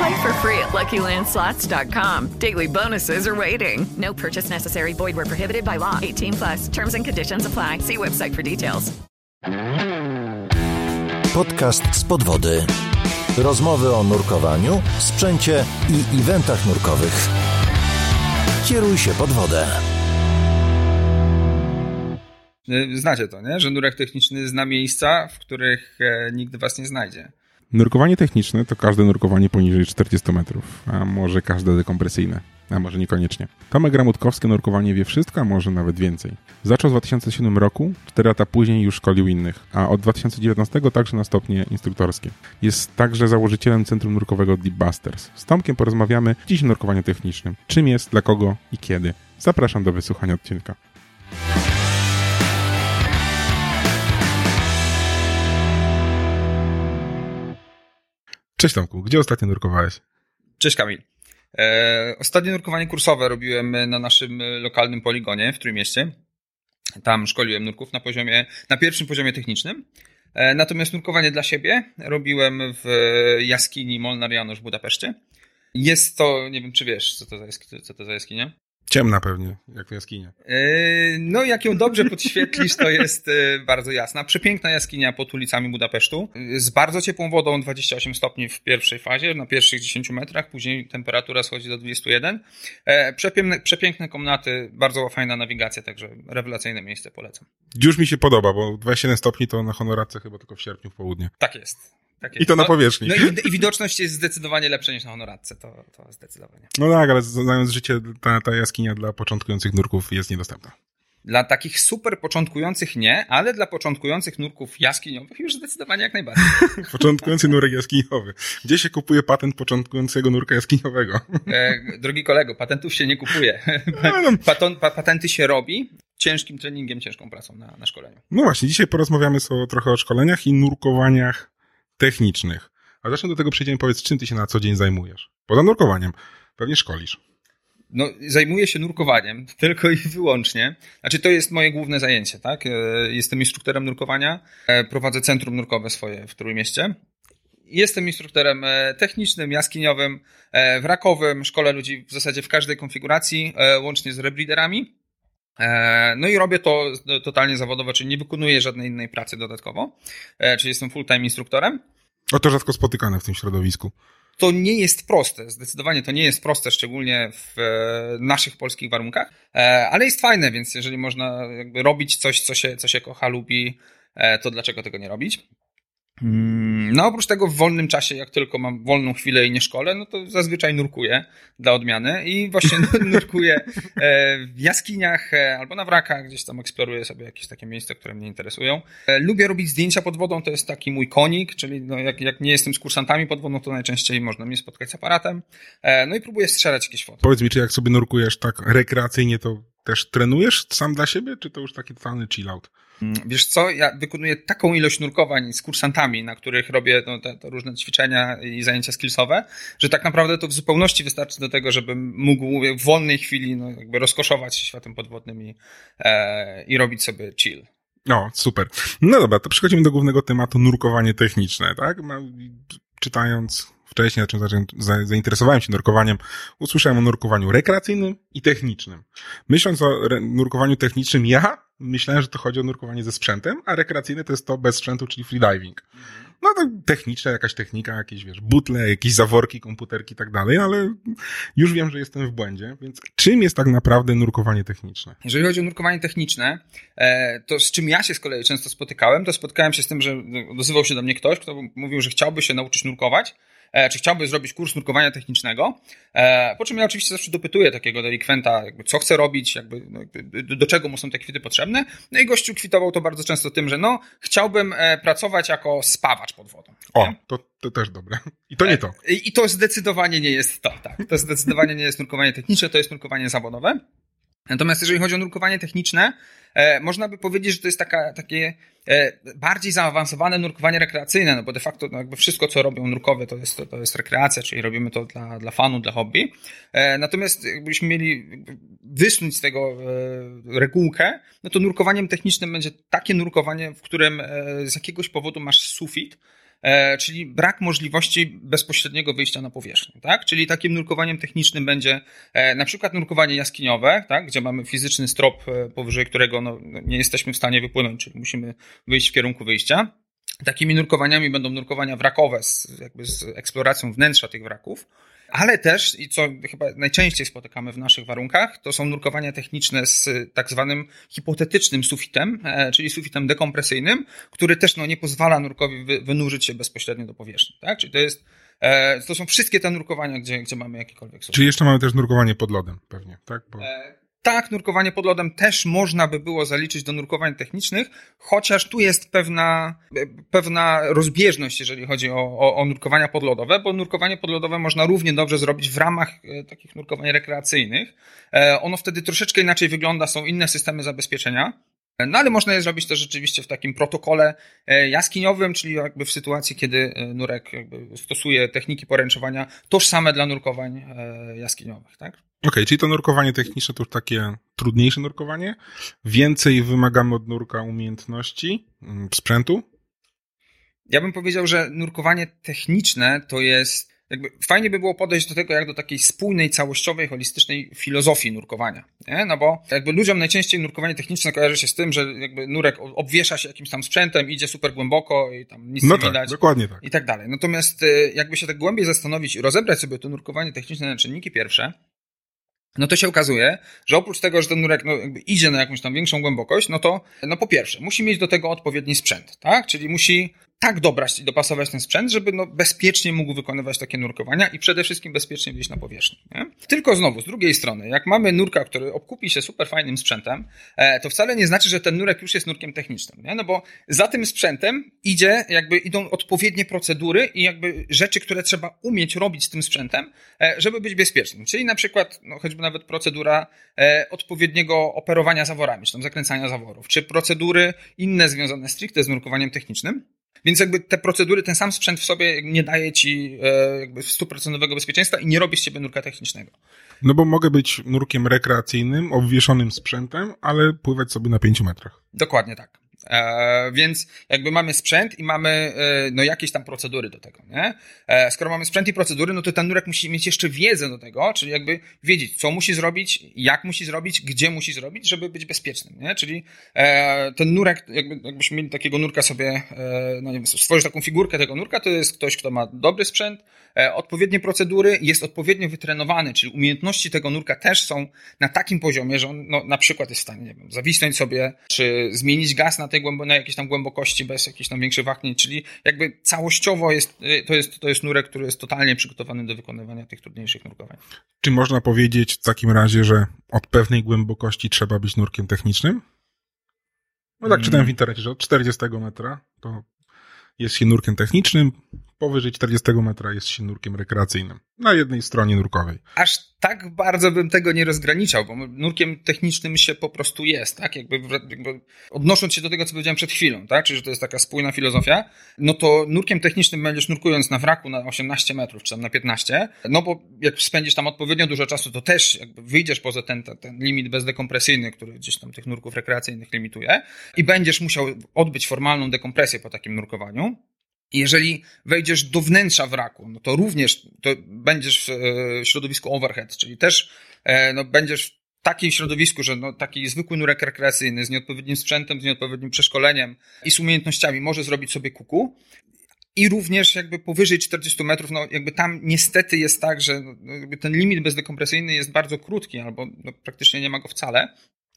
Play for free at LuckyLandSlots.com. Daily bonuses are waiting. No purchase necessary. Void where prohibited by law. 18 plus. Terms and conditions apply. See website for details. Podcast z podwody. Rozmowy o nurkowaniu, sprzęcie i eventach nurkowych. Kieruj się pod wodę. Znacie to, nie? Że nurek techniczny zna miejsca, w których e, nikt was nie znajdzie. Nurkowanie techniczne to każde nurkowanie poniżej 40 metrów, a może każde dekompresyjne, a może niekoniecznie. Tomek Gramutkowski nurkowanie wie wszystko, a może nawet więcej. Zaczął w 2007 roku, 4 lata później już szkolił innych, a od 2019 także na stopnie instruktorskie. Jest także założycielem Centrum Nurkowego Deep Busters. Z Tomkiem porozmawiamy dziś o nurkowaniu technicznym. Czym jest, dla kogo i kiedy. Zapraszam do wysłuchania odcinka. Cześć Tomku, gdzie ostatnio nurkowałeś? Cześć Kamil. E, ostatnie nurkowanie kursowe robiłem na naszym lokalnym poligonie w Trójmieście. Tam szkoliłem nurków na poziomie, na pierwszym poziomie technicznym. E, natomiast nurkowanie dla siebie robiłem w jaskini Molnar w Budapeszcie. Jest to, nie wiem czy wiesz, co to za, co to za jaskinia? Ciemna pewnie, jak to jaskinia. Yy, no, jak ją dobrze podświetlisz, to jest yy, bardzo jasna. Przepiękna jaskinia pod ulicami Budapesztu. Yy, z bardzo ciepłą wodą, 28 stopni w pierwszej fazie, na pierwszych 10 metrach, później temperatura schodzi do 21. Przepiękne, przepiękne komnaty, bardzo fajna nawigacja, także rewelacyjne miejsce polecam. Już mi się podoba, bo 27 stopni to na honorace chyba tylko w sierpniu w południe. Tak jest. Tak I to na powierzchni. No, no i, i, widoczność jest zdecydowanie lepsza niż na honoratce, to, to zdecydowanie. No tak, ale znając życie, ta, ta jaskinia dla początkujących nurków jest niedostępna. Dla takich super początkujących nie, ale dla początkujących nurków jaskiniowych już zdecydowanie jak najbardziej. Początkujący nurek jaskiniowy. Gdzie się kupuje patent początkującego nurka jaskiniowego? E, drogi kolego, patentów się nie kupuje. No. Paton, pa, patenty się robi ciężkim treningiem, ciężką pracą na, na szkoleniu. No właśnie, dzisiaj porozmawiamy sobie trochę o szkoleniach i nurkowaniach technicznych. A zacznę do tego przejdziemy, powiedz, czym ty się na co dzień zajmujesz? Poza nurkowaniem. Pewnie szkolisz. No, zajmuję się nurkowaniem, tylko i wyłącznie. Znaczy, to jest moje główne zajęcie, tak? Jestem instruktorem nurkowania, prowadzę centrum nurkowe swoje w Trójmieście. Jestem instruktorem technicznym, jaskiniowym, wrakowym, szkole ludzi w zasadzie w każdej konfiguracji, łącznie z rebreederami. No i robię to totalnie zawodowo, czyli nie wykonuję żadnej innej pracy dodatkowo, czyli jestem full-time instruktorem. O to rzadko spotykane w tym środowisku. To nie jest proste, zdecydowanie to nie jest proste, szczególnie w naszych polskich warunkach, ale jest fajne, więc jeżeli można jakby robić coś, co się, co się kocha, lubi, to dlaczego tego nie robić? No oprócz tego w wolnym czasie, jak tylko mam wolną chwilę i nie szkole, no to zazwyczaj nurkuję dla odmiany i właśnie nurkuję w jaskiniach albo na wrakach, gdzieś tam eksploruję sobie jakieś takie miejsca, które mnie interesują. Lubię robić zdjęcia pod wodą, to jest taki mój konik, czyli no jak, jak nie jestem z kursantami pod wodą, to najczęściej można mnie spotkać z aparatem. No i próbuję strzelać jakieś foto. Powiedz mi, czy jak sobie nurkujesz tak rekreacyjnie, to też trenujesz sam dla siebie, czy to już taki totalny chill out? Wiesz co, ja wykonuję taką ilość nurkowań z kursantami, na których robię no, te, te, różne ćwiczenia i zajęcia skillsowe, że tak naprawdę to w zupełności wystarczy do tego, żebym mógł w wolnej chwili no, jakby rozkoszować się światem podwodnym i, e, i robić sobie chill. No, super. No dobra, to przechodzimy do głównego tematu, nurkowanie techniczne, tak? Czytając wcześniej, znaczy zainteresowałem się nurkowaniem, usłyszałem o nurkowaniu rekreacyjnym i technicznym. Myśląc o nurkowaniu technicznym, ja myślałem, że to chodzi o nurkowanie ze sprzętem, a rekreacyjne to jest to bez sprzętu, czyli freediving. No to techniczna jakaś technika, jakieś, wiesz, butle, jakieś zaworki, komputerki i tak dalej, ale już wiem, że jestem w błędzie, więc czym jest tak naprawdę nurkowanie techniczne? Jeżeli chodzi o nurkowanie techniczne, e, to z czym ja się z kolei często spotykałem, to spotkałem się z tym, że dozywał się do mnie ktoś, kto mówił, że chciałby się nauczyć nurkować, czy chciałby zrobić kurs nurkowania technicznego. E, po czym ja oczywiście zawsze dopytuję takiego delikwenta, jakby co chce robić, jakby, no, do czego mu są te kwity potrzebne. No i gościu kwitował to bardzo często tym, że no, chciałbym e, pracować jako spawacz pod wodą. O, to, to też dobre. I to nie to. I to zdecydowanie nie jest to, tak. To zdecydowanie nie jest nurkowanie techniczne, to jest nurkowanie zawodowe. Natomiast jeżeli chodzi o nurkowanie techniczne, e, można by powiedzieć, że to jest taka, takie e, bardziej zaawansowane nurkowanie rekreacyjne, no bo de facto no jakby wszystko, co robią nurkowe, to jest, to, to jest rekreacja, czyli robimy to dla, dla fanu, dla hobby. E, natomiast jakbyśmy mieli wysnuć z tego regułkę, no to nurkowaniem technicznym będzie takie nurkowanie, w którym z jakiegoś powodu masz sufit, czyli brak możliwości bezpośredniego wyjścia na powierzchnię, tak? Czyli takim nurkowaniem technicznym będzie e, na przykład nurkowanie jaskiniowe, tak? Gdzie mamy fizyczny strop, e, powyżej którego no, nie jesteśmy w stanie wypłynąć, czyli musimy wyjść w kierunku wyjścia. Takimi nurkowaniami będą nurkowania wrakowe z, jakby z eksploracją wnętrza tych wraków ale też, i co chyba najczęściej spotykamy w naszych warunkach, to są nurkowania techniczne z tak zwanym hipotetycznym sufitem, e, czyli sufitem dekompresyjnym, który też no, nie pozwala nurkowi wynurzyć się bezpośrednio do powierzchni. Tak? Czyli to jest e, to są wszystkie te nurkowania, gdzie, gdzie mamy jakikolwiek sufit. Czyli jeszcze mamy też nurkowanie pod lodem, pewnie, tak? Bo... E, tak, nurkowanie pod lodem też można by było zaliczyć do nurkowań technicznych, chociaż tu jest pewna, pewna rozbieżność, jeżeli chodzi o, o, o nurkowania podlodowe, bo nurkowanie podlodowe można równie dobrze zrobić w ramach e, takich nurkowań rekreacyjnych. E, ono wtedy troszeczkę inaczej wygląda, są inne systemy zabezpieczenia. No ale można je zrobić też rzeczywiście w takim protokole e, jaskiniowym, czyli jakby w sytuacji, kiedy e, nurek stosuje techniki poręczowania tożsame dla nurkowań e, jaskiniowych, tak? Okej, okay, czyli to nurkowanie techniczne to już takie trudniejsze nurkowanie. Więcej wymagamy od nurka umiejętności, mm, sprzętu? Ja bym powiedział, że nurkowanie techniczne to jest jakby fajnie by było podejść do tego jak do takiej spójnej, całościowej, holistycznej filozofii nurkowania. Nie? No bo jakby ludziom najczęściej nurkowanie techniczne kojarzy się z tym, że jakby nurek obwiesza się jakimś tam sprzętem, idzie super głęboko i tam nic no nie tak, widać. dokładnie tak. I tak dalej. Natomiast y, jakby się tak głębiej zastanowić i rozebrać sobie to nurkowanie techniczne na czynniki pierwsze, no to się okazuje, że oprócz tego, że ten nurek no, idzie na jakąś tam większą głębokość, no to no po pierwsze, musi mieć do tego odpowiedni sprzęt, tak? Czyli musi tak dobrać i dopasować ten sprzęt, żeby no, bezpiecznie mógł wykonywać takie nurkowania i przede wszystkim bezpiecznie wyjść na powierzchnię. Nie? Tylko znowu, z drugiej strony, jak mamy nurka, który obkupi się super fajnym sprzętem, e, to wcale nie znaczy, że ten nurek już jest nurkiem technicznym, nie? no bo za tym sprzętem idzie, jakby idą odpowiednie procedury i jakby rzeczy, które trzeba umieć robić z tym sprzętem, e, żeby być bezpiecznym. Czyli na przykład, no, choćby nawet procedura e, odpowiedniego operowania zaworami, czy tam zakręcania zaworów, czy procedury inne związane stricte z nurkowaniem technicznym, więc jakby te procedury, ten sam sprzęt w sobie nie daje ci e, jakby stuprocentowego bezpieczeństwa i nie robi z ciebie nurka technicznego. No bo mogę być nurkiem rekreacyjnym, obwieszonym sprzętem, ale pływać sobie na pięciu metrach. Dokładnie tak. E, więc jakby mamy sprzęt i mamy e, no jakieś tam procedury do tego, nie? E, skoro mamy sprzęt i procedury, no to ten nurek musi mieć jeszcze wiedzę do tego, czyli jakby wiedzieć, co musi zrobić, jak musi zrobić, gdzie musi zrobić, żeby być bezpiecznym, nie? Czyli e, ten nurek, jakby, jakbyśmy mieli takiego nurka sobie, e, no nie wiem, stworzyć taką figurkę tego nurka, to jest ktoś, kto ma dobry sprzęt, odpowiednie procedury, jest odpowiednio wytrenowany, czyli umiejętności tego nurka też są na takim poziomie, że on no, na przykład jest w stanie, nie wiem, zawisnąć sobie, czy zmienić gaz na tej głębo, na jakiejś tam głębokości bez jakichś tam większych wahnięć, czyli jakby całościowo jest, y, to jest, to jest nurek, który jest totalnie przygotowany do wykonywania tych trudniejszych nurkowań. Czy można powiedzieć w takim razie, że od pewnej głębokości trzeba być nurkiem technicznym? No tak, czytałem w hmm. internecie, że od 40 metra to jest się nurkiem technicznym, powyżej 40 metra jest się nurkiem rekreacyjnym. Na jednej stronie nurkowej. Aż tak bardzo bym tego nie rozgraniczał, bo nurkiem technicznym się po prostu jest, tak? Jakby, jakby odnosząc się do tego, co powiedziałem przed chwilą, tak? Czyli, że to jest taka spójna filozofia, no to nurkiem technicznym będziesz nurkując na wraku na 18 metrów, czy tam na 15, no bo jak spędzisz tam odpowiednio dużo czasu, to też jakby wyjdziesz poza ten, ten, limit bezdekompresyjny, który gdzieś tam tych nurków rekreacyjnych limituje i będziesz musiał odbyć formalną dekompresję po takim nurkowaniu, jeżeli wejdziesz do wnętrza wraku, no to również to będziesz w e, środowisku overhead, czyli też e, no, będziesz w takim środowisku, że no, taki zwykły nurek rekreacyjny z nieodpowiednim sprzętem, z nieodpowiednim przeszkoleniem i z umiejętnościami może zrobić sobie kuku, I również jakby powyżej 40 metrów, no jakby tam niestety jest tak, że no, ten limit bezdekompresyjny jest bardzo krótki, albo no, praktycznie nie ma go wcale.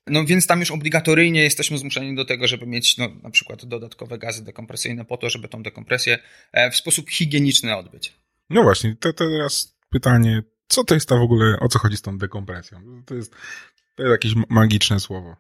No więc tam już obligatoryjnie jesteśmy zmuszeni do tego, żeby mieć no, na przykład dodatkowe gazy dekompresyjne po to, żeby tą dekompresję e, w sposób higieniczny odbyć. No właśnie, to teraz pytanie, co to jest ta w ogóle, o co chodzi z tą dekompresją? To jest, to jest jakieś magiczne słowo.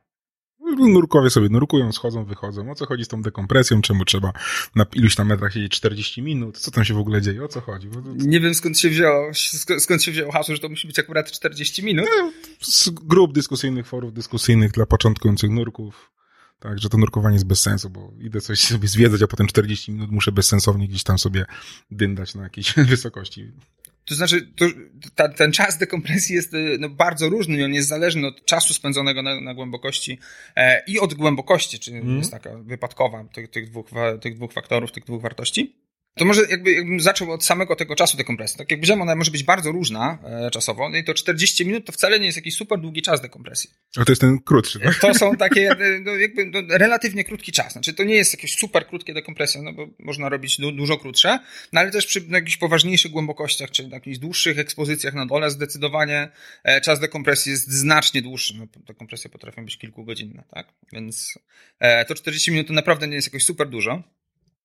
Nurkowie sobie nurkują, schodzą, wychodzą. O co chodzi z tą dekompresją? Czemu trzeba na iluś tam metrach siedzieć 40 minut? Co tam się w ogóle dzieje? O co chodzi? Nie wiem skąd się wzięło, skąd się wzięło hasło, że to musi być akurat 40 minut. No, z grup dyskusyjnych, forów dyskusyjnych dla początkujących nurków. Tak, że to nurkowanie jest bez sensu, bo idę coś sobie zwiedzać, a potem 40 minut muszę bezsensownie gdzieś tam sobie dyndać na jakiejś wysokości. To znaczy, to, ta, ten czas dekompresji jest y, no, bardzo różny i on jest zależny od czasu spędzonego na, na głębokości e, i od głębokości, czyli mm. jest taka wypadkowa tych, tych, dwóch, tych dwóch faktorów, tych dwóch wartości. To może jakby, jakbym zaczął od samego tego czasu dekompresji. Tak jak powiedziałem, ona może być bardzo różna e, czasowo. No i to 40 minut to wcale nie jest jakiś super długi czas dekompresji. A to jest ten krótszy, tak? To są takie e, no, jakby no, relatywnie krótki czas. Znaczy to nie jest jakieś super krótkie dekompresje, no bo można robić du dużo krótsze, no ale też przy jakichś poważniejszych głębokościach, czy na jakichś dłuższych ekspozycjach na dole zdecydowanie e, czas dekompresji jest znacznie dłuższy. No, dekompresje potrafią być kilkugodzinne, tak? Więc e, to 40 minut to naprawdę nie jest jakoś super dużo.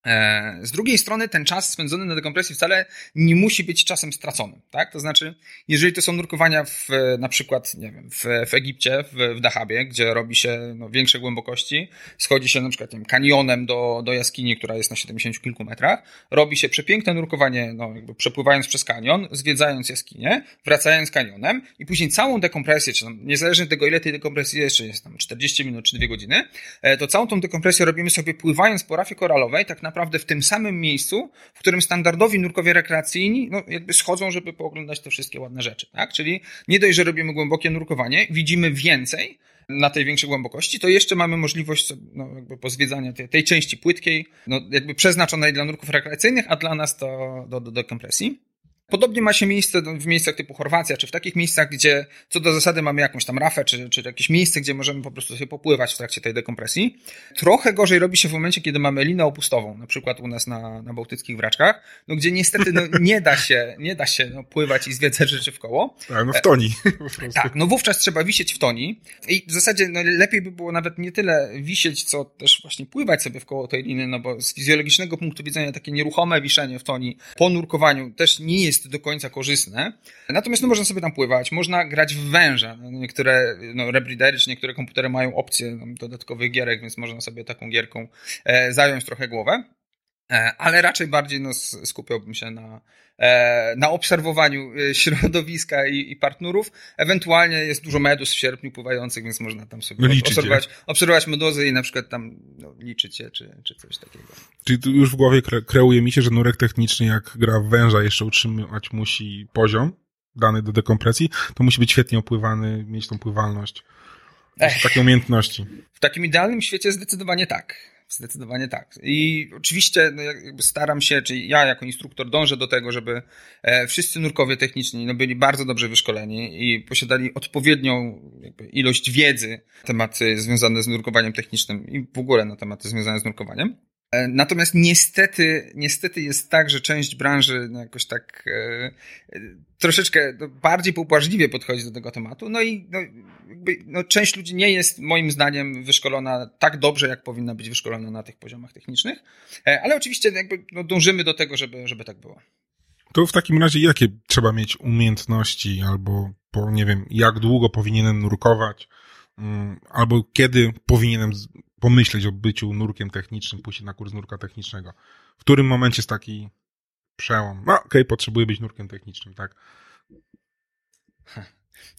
E, z drugiej strony ten czas spędzony na dekompresji wcale nie musi być czasem straconym, tak? To znaczy, jeżeli to są nurkowania w, na przykład, nie wiem, w, w Egipcie, w, w Dahabie, gdzie robi się no, większe głębokości, schodzi się na przykład tym kanionem do, do jaskini, która jest na 70 kilku metrach, robi się przepiękne nurkowanie, no jakby przepływając przez kanion, zwiedzając jaskinię, wracając kanionem i później całą dekompresję, czy tam, niezależnie od tego, ile tej dekompresji jest, czy jest tam 40 minut, czy 2 godziny, e, to całą tą dekompresję robimy sobie pływając po rafie koralowej, tak naprawdę naprawdę w tym samym miejscu, w którym standardowi nurkowie rekreacyjni no, jakby schodzą, żeby pooglądać te wszystkie ładne rzeczy. Tak? Czyli nie dość, że robimy głębokie nurkowanie, widzimy więcej na tej większej głębokości, to jeszcze mamy możliwość no, jakby pozwiedzania tej, tej części płytkiej, no, jakby przeznaczonej dla nurków rekreacyjnych, a dla nas to do, do, do kompresji. Podobnie ma się miejsce w miejscach typu Chorwacja, czy w takich miejscach, gdzie co do zasady mamy jakąś tam rafę, czy, czy jakieś miejsce, gdzie możemy po prostu sobie popływać w trakcie tej dekompresji. Trochę gorzej robi się w momencie, kiedy mamy linę opustową, na przykład u nas na, na bałtyckich wraczkach, no gdzie niestety no, nie da się, nie da się no, pływać i zwiedzać rzeczy w koło. Tak, no w toni. tak, no wówczas trzeba wisieć w toni i w zasadzie no, lepiej by było nawet nie tyle wisieć, co też właśnie pływać sobie w koło tej liny, no bo z fizjologicznego punktu widzenia takie nieruchome wiszenie w toni po nurkowaniu też nie jest jest do końca korzystne. Natomiast no, można sobie tam pływać, można grać w węża. Niektóre no, rebreedery czy niektóre komputery mają opcję no, dodatkowych gierek, więc można sobie taką gierką e, zająć trochę głowę. E, ale raczej bardziej no, skupiałbym się na, na obserwowaniu e, środowiska i, i partnerów. Ewentualnie jest dużo medus w sierpniu pływających, więc można tam sobie no obserwować, obserwować meduzy i na przykład tam no, liczyć je, czy, czy coś takiego. Czyli tu już w głowie kre kreuje mi się, że nurek techniczny, jak gra w węża, jeszcze utrzymywać musi poziom dany do dekompresji, to musi być świetnie opływany, mieć tą pływalność. Ech. Takie umiejętności. W takim idealnym świecie zdecydowanie tak. Zdecydowanie tak. I oczywiście no, staram się, czy ja jako instruktor dążę do tego, żeby e, wszyscy nurkowie techniczni no, byli bardzo dobrze wyszkoleni i posiadali odpowiednią ilość wiedzy na tematy związane z nurkowaniem technicznym i w ogóle na tematy związane z nurkowaniem. E, natomiast niestety, niestety jest tak, że część branży no jakoś tak e, troszeczkę no, bardziej pobłażliwie podchodzi do tego tematu. No i no, jakby, no, część ludzi nie jest moim zdaniem wyszkolona tak dobrze, jak powinna być wyszkolona na tych poziomach technicznych. E, ale oczywiście jakby no, dążymy do tego, żeby, żeby tak było. To w takim razie jakie trzeba mieć umiejętności albo po, nie wiem, jak długo powinienem nurkować, mm, albo kiedy powinienem pomyśleć o byciu nurkiem technicznym, pójść na kurs nurka technicznego. W którym momencie jest taki przełom? No, okej, okay, potrzebuję być nurkiem technicznym, tak?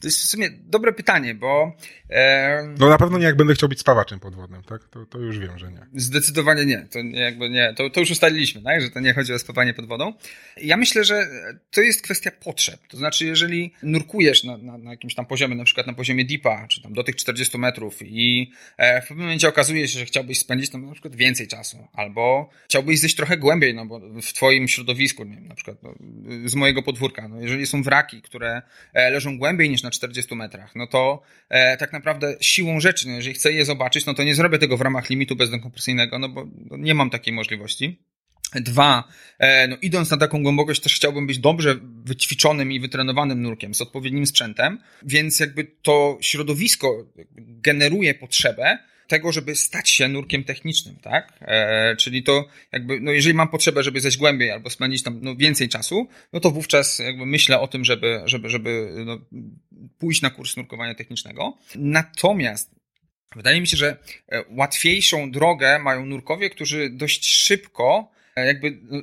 To jest w sumie dobre pytanie, bo. E... No na pewno nie jak będę chciał być spawaczem podwodnym, tak? To, to już wiem, że nie. Zdecydowanie nie. To nie, jakby nie. To, to już ustaliliśmy, tak? Że to nie chodzi o spawanie pod wodą. Ja myślę, że to jest kwestia potrzeb. To znaczy, jeżeli nurkujesz na, na, na jakimś tam poziomie, na przykład na poziomie deepa, czy tam do tych 40 metrów i e, w pewnym momencie okazuje się, że chciałbyś spędzić tam na przykład więcej czasu, albo chciałbyś zejść trochę głębiej, no bo w twoim środowisku, nie wiem, na przykład no, z mojego podwórka, no jeżeli są wraki, które e, leżą głębiej niż na 40 metrach, no to e, tak naprawdę siłą rzeczy, no jeżeli chcę je zobaczyć, no to nie zrobię tego w ramach limitu bezdekompresyjnego, no bo no nie mam takiej możliwości. Dwa, e, no idąc na taką głębokość też chciałbym być dobrze wyćwiczonym i wytrenowanym nurkiem z odpowiednim sprzętem, więc jakby to środowisko generuje potrzebę tego, żeby stać się nurkiem technicznym, tak? E, czyli to jakby, no jeżeli mam potrzebę, żeby zejść głębiej albo spędzić tam no, więcej czasu, no to wówczas jakby myślę o tym, żeby, żeby, żeby no, pójść na kurs nurkowania technicznego. Natomiast Wydaje mi się, że e, łatwiejszą drogę mają nurkowie, którzy dość szybko e, jakby no,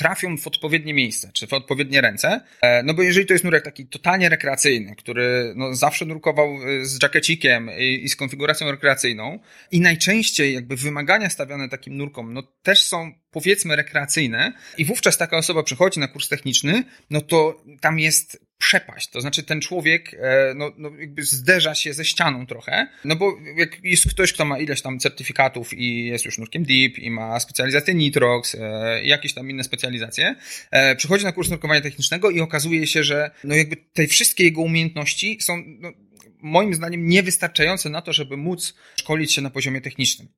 trafią w odpowiednie miejsce, czy w odpowiednie ręce. E, no bo jeżeli to jest nurek taki totalnie rekreacyjny, który no, zawsze nurkował z jackecikiem i, i z konfiguracją rekreacyjną i najczęściej jakby wymagania stawiane takim nurkom, no też są powiedzmy rekreacyjne i wówczas taka osoba przychodzi na kurs techniczny, no to tam jest przepaść. To znaczy ten człowiek e, no, no jakby zderza się ze ścianą trochę, no bo jak jest ktoś, kto ma ileś tam certyfikatów i jest już nurkiem deep i ma specjalizację Nitrox e, i jakieś tam inne specjalizacje, e, przychodzi na kurs nurkowania technicznego i okazuje się, że no jakby te wszystkie jego umiejętności są no, moim zdaniem niewystarczające na to, żeby móc szkolić się na poziomie technicznym.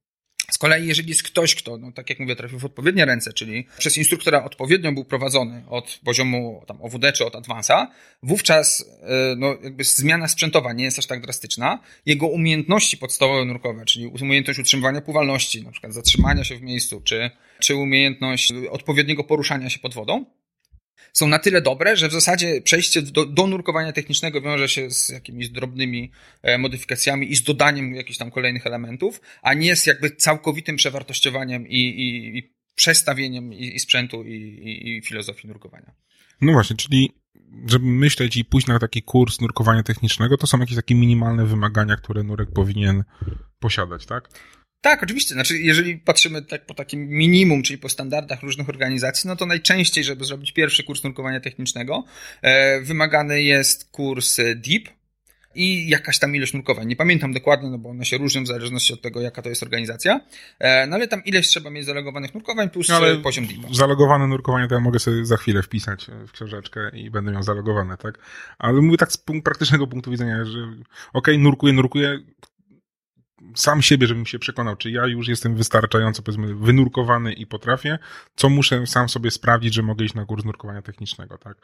Z kolei, jeżeli jest ktoś, kto, no, tak jak mówię, trafił w odpowiednie ręce, czyli przez instruktora odpowiednio był prowadzony od poziomu tam OWD czy od Advansa, wówczas e, no, jakby zmiana sprzętowa nie jest aż tak drastyczna. Jego umiejętności podstawowe nurkowe, czyli umiejętność utrzymywania pływalności, na przykład zatrzymania się w miejscu, czy, czy umiejętność odpowiedniego poruszania się pod wodą, są na tyle dobre, że w zasadzie przejście do, do nurkowania technicznego wiąże się z jakimiś drobnymi e, modyfikacjami i z dodaniem jakichś tam kolejnych elementów, a nie z jakby całkowitym przewartościowaniem i, i, i przestawieniem i, i sprzętu i, filozofii nurkowania. No właśnie, czyli żeby myśleć i pójść na taki kurs nurkowania technicznego, to są jakieś takie minimalne wymagania, które nurek powinien posiadać, tak? Tak, oczywiście. Znaczy, jeżeli patrzymy tak po takim minimum, czyli po standardach różnych organizacji, no to najczęściej, żeby zrobić pierwszy kurs nurkowania technicznego, e, wymagany jest kurs DEEP, i jakaś tam ilość nurkowań. Nie pamiętam dokładnie, no bo one się różnią w zależności od tego, jaka to jest organizacja. E, no ale tam ileś trzeba mieć zalogowanych nurkowań plus no, ale poziom DEEP. Zalogowane nurkowanie to ja mogę sobie za chwilę wpisać w książeczkę i będę miał zalogowane, tak? Ale mówię tak z praktycznego punktu widzenia, że okej, okay, nurkuję, nurkuję, sam siebie, żebym się przekonał, czy ja już jestem wystarczająco, powiedzmy, wynurkowany i potrafię, co muszę sam sobie sprawdzić, że mogę iść na kurs nurkowania technicznego, tak?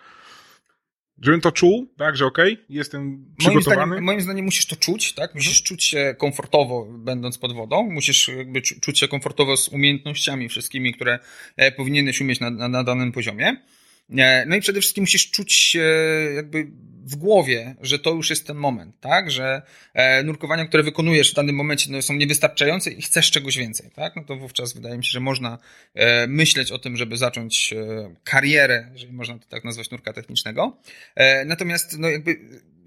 Żebym to czuł, tak, że okej, okay, jestem przygotowany. Moim zdaniem, moim zdaniem musisz to czuć, tak? Musisz czuć się komfortowo, będąc pod wodą. Musisz jakby czuć się komfortowo z umiejętnościami wszystkimi, które e, powinieneś umieć na, na, na danym poziomie. No i przede wszystkim musisz czuć jakby w głowie, że to już jest ten moment, tak? Że e, nurkowania, które wykonujesz w danym momencie no, są niewystarczające i chcesz czegoś więcej, tak? No to wówczas wydaje mi się, że można e, myśleć o tym, żeby zacząć e, karierę, jeżeli można to tak nazwać, nurka technicznego. Natomiast no jakby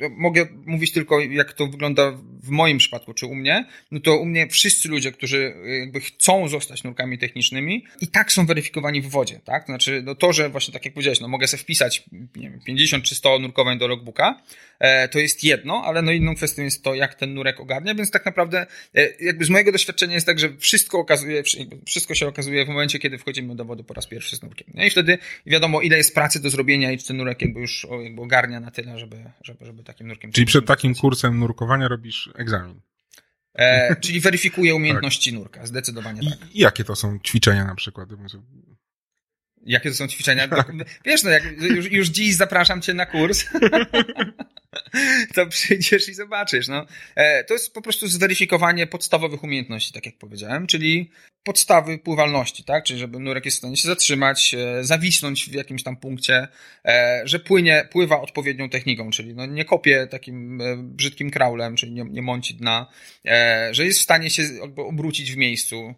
mogę mówić tylko, jak to wygląda w moim przypadku, czy u mnie, no to u mnie wszyscy ludzie, którzy jakby chcą zostać nurkami technicznymi i tak są weryfikowani w wodzie, tak? Znaczy, no to, że właśnie tak jak powiedziałeś, no mogę sobie wpisać nie wiem, 50 czy 100 nurkowań do logbooka, e, to jest jedno, ale no inną kwestią jest to, jak ten nurek ogarnia, więc tak naprawdę e, jakby z mojego doświadczenia jest tak, że wszystko okazuje, wszystko się okazuje w momencie, kiedy wchodzimy do wody po raz pierwszy z nurkiem. No i wtedy wiadomo, ile jest pracy do zrobienia i czy ten nurek jakby już jakby ogarnia na tyle, żeby, żeby, żeby takim nurkiem. Czyli przed takim kursem nurkowania robisz egzamin. E, czyli weryfikuje umiejętności tak. nurka, zdecydowanie I, tak. I jakie to są ćwiczenia na przykład? Jakie to są ćwiczenia? Wiesz, no jak już, już dziś zapraszam cię na kurs. to przyjdziesz i zobaczysz. No. E, to jest po prostu zweryfikowanie podstawowych umiejętności, tak jak powiedziałem, czyli podstawy pływalności, tak? Czyli żeby nurek jest w stanie się zatrzymać, e, zawisnąć w jakimś tam punkcie, e, że płynie, pływa odpowiednią techniką, czyli no nie kopie takim brzydkim kraulem, czyli nie, nie mąci dna, że jest w stanie się obrócić w miejscu,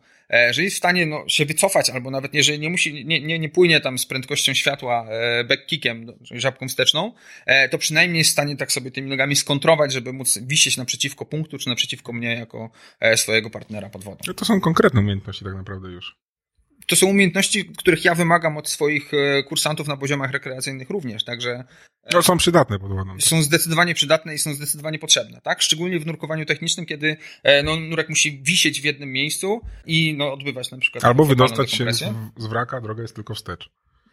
że jest w stanie no, się wycofać, albo nawet jeżeli nie musi, nie, nie, nie płynie tam z prędkością światła e, backkickiem, no, żabką wsteczną, e, to przynajmniej jest w stanie tak sobie tymi nogami skontrować, żeby móc wisieć naprzeciwko punktu, czy naprzeciwko mnie jako swojego partnera pod wodą. No to są konkretne umiejętności tak naprawdę już to są umiejętności, których ja wymagam od swoich e, kursantów na poziomach rekreacyjnych również, także... E, no, są przydatne pod wodą. Są zdecydowanie przydatne i są zdecydowanie potrzebne, tak? Szczególnie w nurkowaniu technicznym, kiedy e, no, nurek musi wisieć w jednym miejscu i no, odbywać na przykład... Albo wydostać się z, z wraka, droga jest tylko wstecz.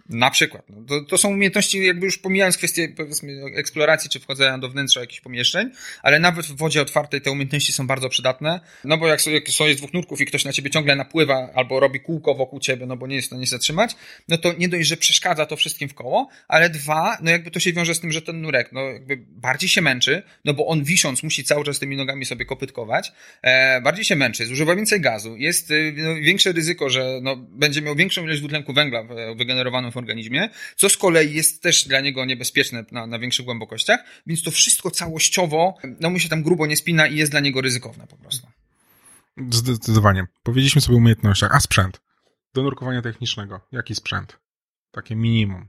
Na przykład. No, to, to, są umiejętności, jakby już pomijając kwestię powiedzmy eksploracji czy wchodzenia do wnętrza jakichś pomieszczeń, ale nawet w wodzie otwartej te umiejętności są bardzo przydatne, no bo jak, jak są jest dwóch nurków i ktoś na ciebie ciągle napływa albo robi kółko wokół ciebie, no bo nie jest w stanie się zatrzymać, no to nie dość, że przeszkadza to wszystkim w koło, ale dwa, no jakby to się wiąże z tym, że ten nurek, no jakby bardziej się męczy, no bo on wisząc musi cały czas tymi nogami sobie kopytkować, e, bardziej się męczy, zużywa więcej gazu, jest e, no, większe ryzyko, że no, będzie miał większą ilość dwutlenku węgla wygenerowaną w organizmie, co z kolei jest też dla niego niebezpieczne na, na większych głębokościach, więc to wszystko całościowo, no mu się tam grubo nie spina i jest dla niego ryzykowne po prostu. Zdecydowanie. Powiedzieliśmy sobie o umiejętnościach, a sprzęt? Do nurkowania technicznego. Jaki sprzęt? Takie minimum.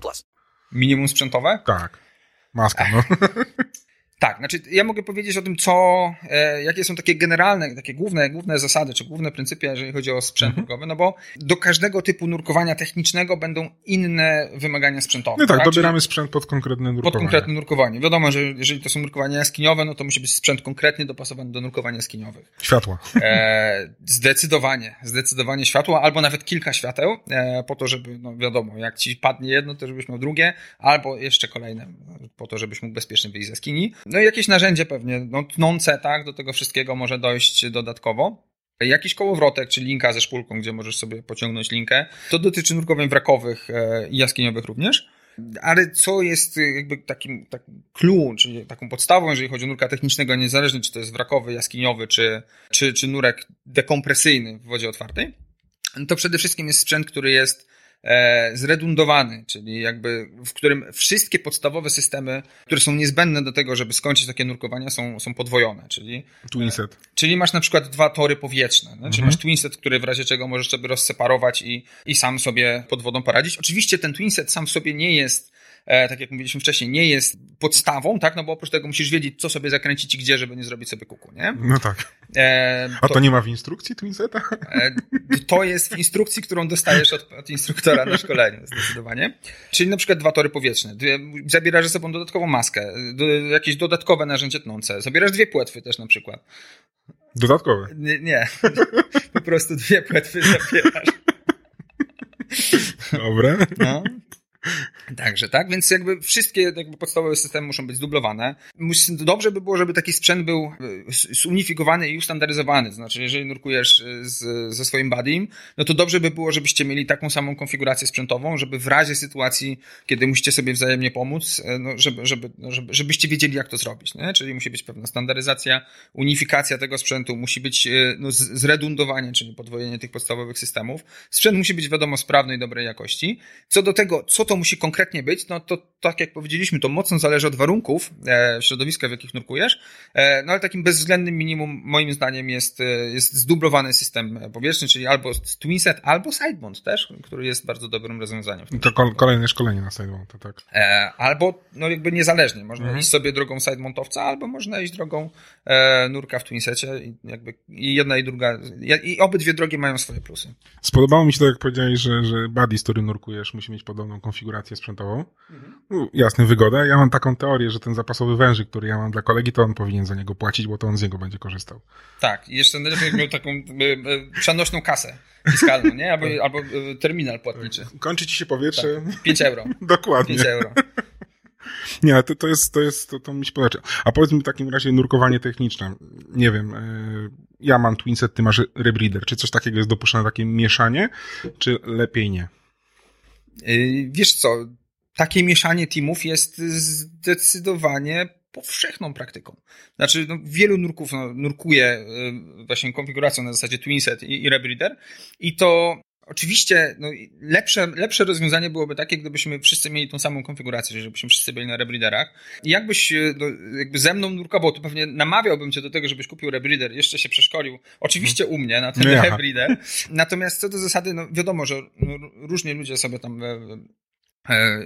plus. Minimum sprzętowe? Tak. Maska, no. Tak, znaczy ja mogę powiedzieć o tym, co, e, jakie są takie generalne, takie główne, główne zasady, czy główne pryncypy, jeżeli chodzi o sprzęt mhm. nurkowy, no bo do każdego typu nurkowania technicznego będą inne wymagania sprzętowe. No tak, tak? dobieramy Czyli sprzęt pod konkretne nurkowanie. Pod konkretne nurkowanie. Wiadomo, że jeżeli to są nurkowania jaskiniowe, no to musi być sprzęt konkretnie dopasowany do nurkowania jaskiniowych. Światła. E, zdecydowanie, zdecydowanie światła, albo nawet kilka świateł, e, po to, żeby, no wiadomo, jak ci padnie jedno, to żebyś miał drugie, albo jeszcze kolejne, po to, żebyś mógł bezpiecznie wyjść z jaskini. No i jakieś narzędzie pewnie, no tnące, tak, do tego wszystkiego może dojść dodatkowo. Jakiś kołowrotek, czy linka ze szpulką, gdzie możesz sobie pociągnąć linkę. To dotyczy nurkowań wrakowych e, i jaskiniowych również. Ale co jest e, jakby takim, takim clue, czyli taką podstawą, jeżeli chodzi o nurka technicznego, niezależnie czy to jest wrakowy, jaskiniowy, czy, czy, czy nurek dekompresyjny w wodzie otwartej, to przede wszystkim jest sprzęt, który jest e, zredundowany, czyli jakby w którym wszystkie podstawowe systemy, które są niezbędne do tego, żeby skończyć takie nurkowania, są, są podwojone, czyli twinset. E, czyli masz na przykład dwa tory powietrzne, mhm. czyli masz twinset, który w razie czego możesz sobie rozseparować i, i sam sobie pod wodą poradzić. Oczywiście ten twinset sam w sobie nie jest e, tak jak mówiliśmy wcześniej, nie jest podstawą, tak? No bo oprócz tego musisz wiedzieć, co sobie zakręcić i gdzie, żeby nie zrobić sobie kuku, nie? No tak. E, to, A to nie ma w instrukcji Twinseta? E, to jest w instrukcji, którą dostajesz od, od instruktora na szkoleniu, zdecydowanie. Czyli na przykład dwa tory powietrzne. Zabierasz ze sobą dodatkową maskę, do, jakieś dodatkowe narzędzie tnące. Zabierasz dwie płetwy też na przykład. Dodatkowe? Nie, nie. po prostu dwie płetwy zabierasz. Dobre. No. Także, tak? Więc jakby wszystkie jakby podstawowe systemy muszą być zdublowane. Dobrze by było, żeby taki sprzęt był e, zunifikowany i ustandaryzowany. Znaczy, jeżeli nurkujesz e, z, ze swoim buddym, no to dobrze by było, żebyście mieli taką samą konfigurację sprzętową, żeby w razie sytuacji, kiedy musicie sobie wzajemnie pomóc, e, no żeby, żeby, no żeby, żebyście wiedzieli, jak to zrobić. Nie? Czyli musi być pewna standaryzacja, unifikacja tego sprzętu, musi być no, zredundowanie, czyli podwojenie tych podstawowych systemów. Sprzęt musi być, wiadomo, sprawny i dobrej jakości. Co do tego, co to musi konkretnie być, no to tak jak powiedzieliśmy, to mocno zależy od warunków e, środowiska, w jakich nurkujesz, e, no ale takim bezwzględnym minimum moim zdaniem jest, e, jest zdublowany system powietrzny, czyli albo twinset, albo sidemount też, który jest bardzo dobrym rozwiązaniem. To kol kolejne szkolenie na sidemount, tak. E, albo no jakby niezależnie, można mhm. iść sobie drogą sidemountowca, albo można iść drogą e, nurka w twinsecie i jakby i jedna i druga, i obydwie drogi mają swoje plusy. Spodobało mi się to, jak powiedziałeś, że, że buddy, z którym nurkujesz, musi mieć podobną konfigurację konfigurację sprzętową. Mhm. No, jasne, wygoda. Ja mam taką teorię, że ten zapasowy wężyk, który ja mam dla kolegi, to on powinien za niego płacić, bo to on z niego będzie korzystał. Tak, i jeszcze najlepiej miał taką e, e, przenośną kasę fiskalną, nie? Albo, tak. albo e, terminal płatniczy. Kończy ci się powietrze. Tak. 5 euro. Dokładnie. 5 euro. Nie, to, to jest, to jest, to, to mi się podoba. A powiedz mi w takim razie nurkowanie techniczne. Nie wiem, ja mam Twinset, ty masz Rebreeder. Czy coś takiego jest dopuszczane, takie mieszanie, czy lepiej nie? Yy, wiesz co, takie mieszanie teamów jest zdecydowanie powszechną praktyką. Znaczy, no, wielu nurków no, nurkuje yy, właśnie konfiguracją na zasadzie Twinset i, i i to Oczywiście no, lepsze, lepsze rozwiązanie byłoby takie, gdybyśmy wszyscy mieli tą samą konfigurację, żebyśmy wszyscy byli na rebreederach. I jakbyś no, jakby ze mną nurkował, to pewnie namawiałbym cię do tego, żebyś kupił rebreeder, jeszcze się przeszkolił. Oczywiście u mnie na ten No rebreeder. Natomiast co do zasady, no wiadomo, że no, różni ludzie sobie tam e,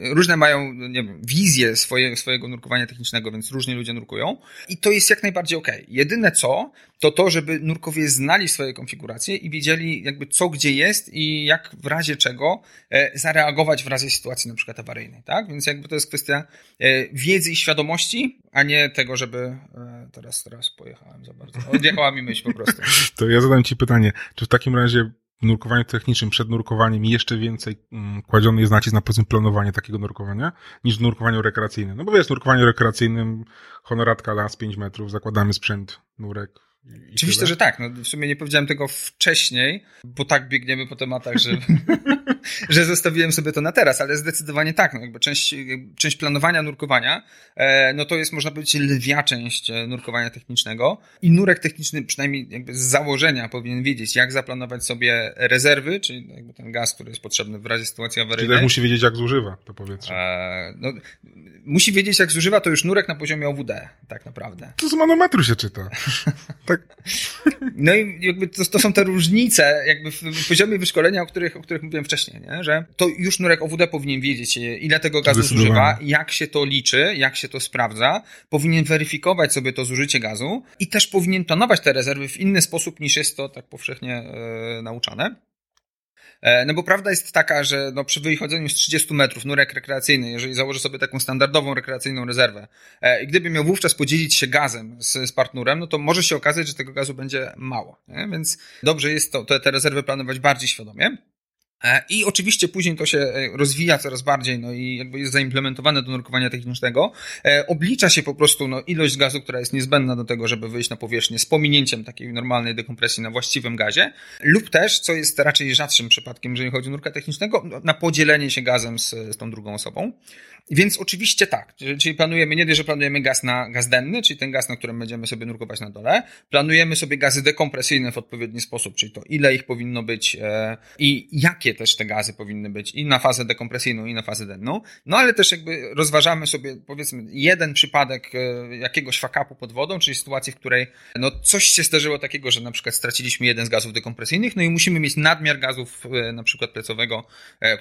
Różne mają, nie wiem, wizję swoje, swojego nurkowania technicznego, więc różni ludzie nurkują. I to jest jak najbardziej. Okay. Jedyne co, to to, żeby nurkowie znali swoje konfiguracje i wiedzieli jakby co gdzie jest i jak w razie czego e, zareagować w razie sytuacji na przykład awaryjnej, tak? Więc jakby to jest kwestia e, wiedzy i świadomości, a nie tego, żeby e, teraz, teraz pojechałem za bardzo. Odjechała mi myśl po prostu. To ja zadam ci pytanie, czy w takim razie w nurkowaniu technicznym, przed nurkowaniem jeszcze więcej mm, kładziony jest nacisk na powiedzmy planowanie takiego nurkowania, niż w nurkowaniu rekreacyjnym. No bo wiesz, w nurkowaniu rekreacyjnym honoratka las 5 metrów, zakładamy sprzęt, nurek, Oczywiście, tyle. że tak. No, w sumie nie powiedziałem tego wcześniej, bo tak biegniemy po tematach, że, że zostawiłem sobie to na teraz, ale zdecydowanie tak. No, jakby część, część planowania nurkowania, e, no to jest, można powiedzieć, lwia część e, nurkowania technicznego i nurek techniczny, przynajmniej jakby z założenia, powinien wiedzieć, jak zaplanować sobie rezerwy, czyli jakby ten gaz, który jest potrzebny w razie sytuacji Czyli awaryjnej. też musi wiedzieć, jak zużywa to powietrze. E, no, musi wiedzieć, jak zużywa to już nurek na poziomie OWD, tak naprawdę. To z manometru się czyta. tak. No i jakby to, to, są te różnice jakby w poziomie wyszkolenia, o których, o których mówiłem wcześniej, nie? że to już nurek OWD powinien wiedzieć, ile tego gazu zużywa, jak się to liczy, jak się to sprawdza, powinien weryfikować sobie to zużycie gazu i też powinien planować te rezerwy w inny sposób niż jest to tak powszechnie e, nauczane. No bo prawda jest taka, że no przy wychodzeniu z 30 metrów nurek rekreacyjny, jeżeli założy sobie taką standardową rekreacyjną rezerwę i gdyby miał wówczas podzielić się gazem z, z partnerem, no to może się okazać, że tego gazu będzie mało. Nie? Więc dobrze jest to, te, te rezerwy planować bardziej świadomie. I oczywiście później to się rozwija coraz bardziej, no i jakby jest zaimplementowane do nurkowania technicznego. Oblicza się po prostu no, ilość gazu, która jest niezbędna do tego, żeby wyjść na powierzchnię z pominięciem takiej normalnej dekompresji na właściwym gazie, lub też, co jest raczej rzadszym przypadkiem, jeżeli chodzi o nurka technicznego, no, na podzielenie się gazem z, z tą drugą osobą. Więc oczywiście tak, czyli planujemy, nie dość, że planujemy gaz na gaz denny, czyli ten gaz, na którym będziemy sobie nurkować na dole, planujemy sobie gazy dekompresyjne w odpowiedni sposób, czyli to ile ich powinno być e, i jakie też te gazy powinny być i na fazę dekompresyjną i na fazę denną, no ale też jakby rozważamy sobie powiedzmy jeden przypadek e, jakiegoś fakapu pod wodą, czyli sytuacji, w której no coś się zdarzyło takiego, że na przykład straciliśmy jeden z gazów dekompresyjnych, no i musimy mieć nadmiar gazów e, na przykład plecowego,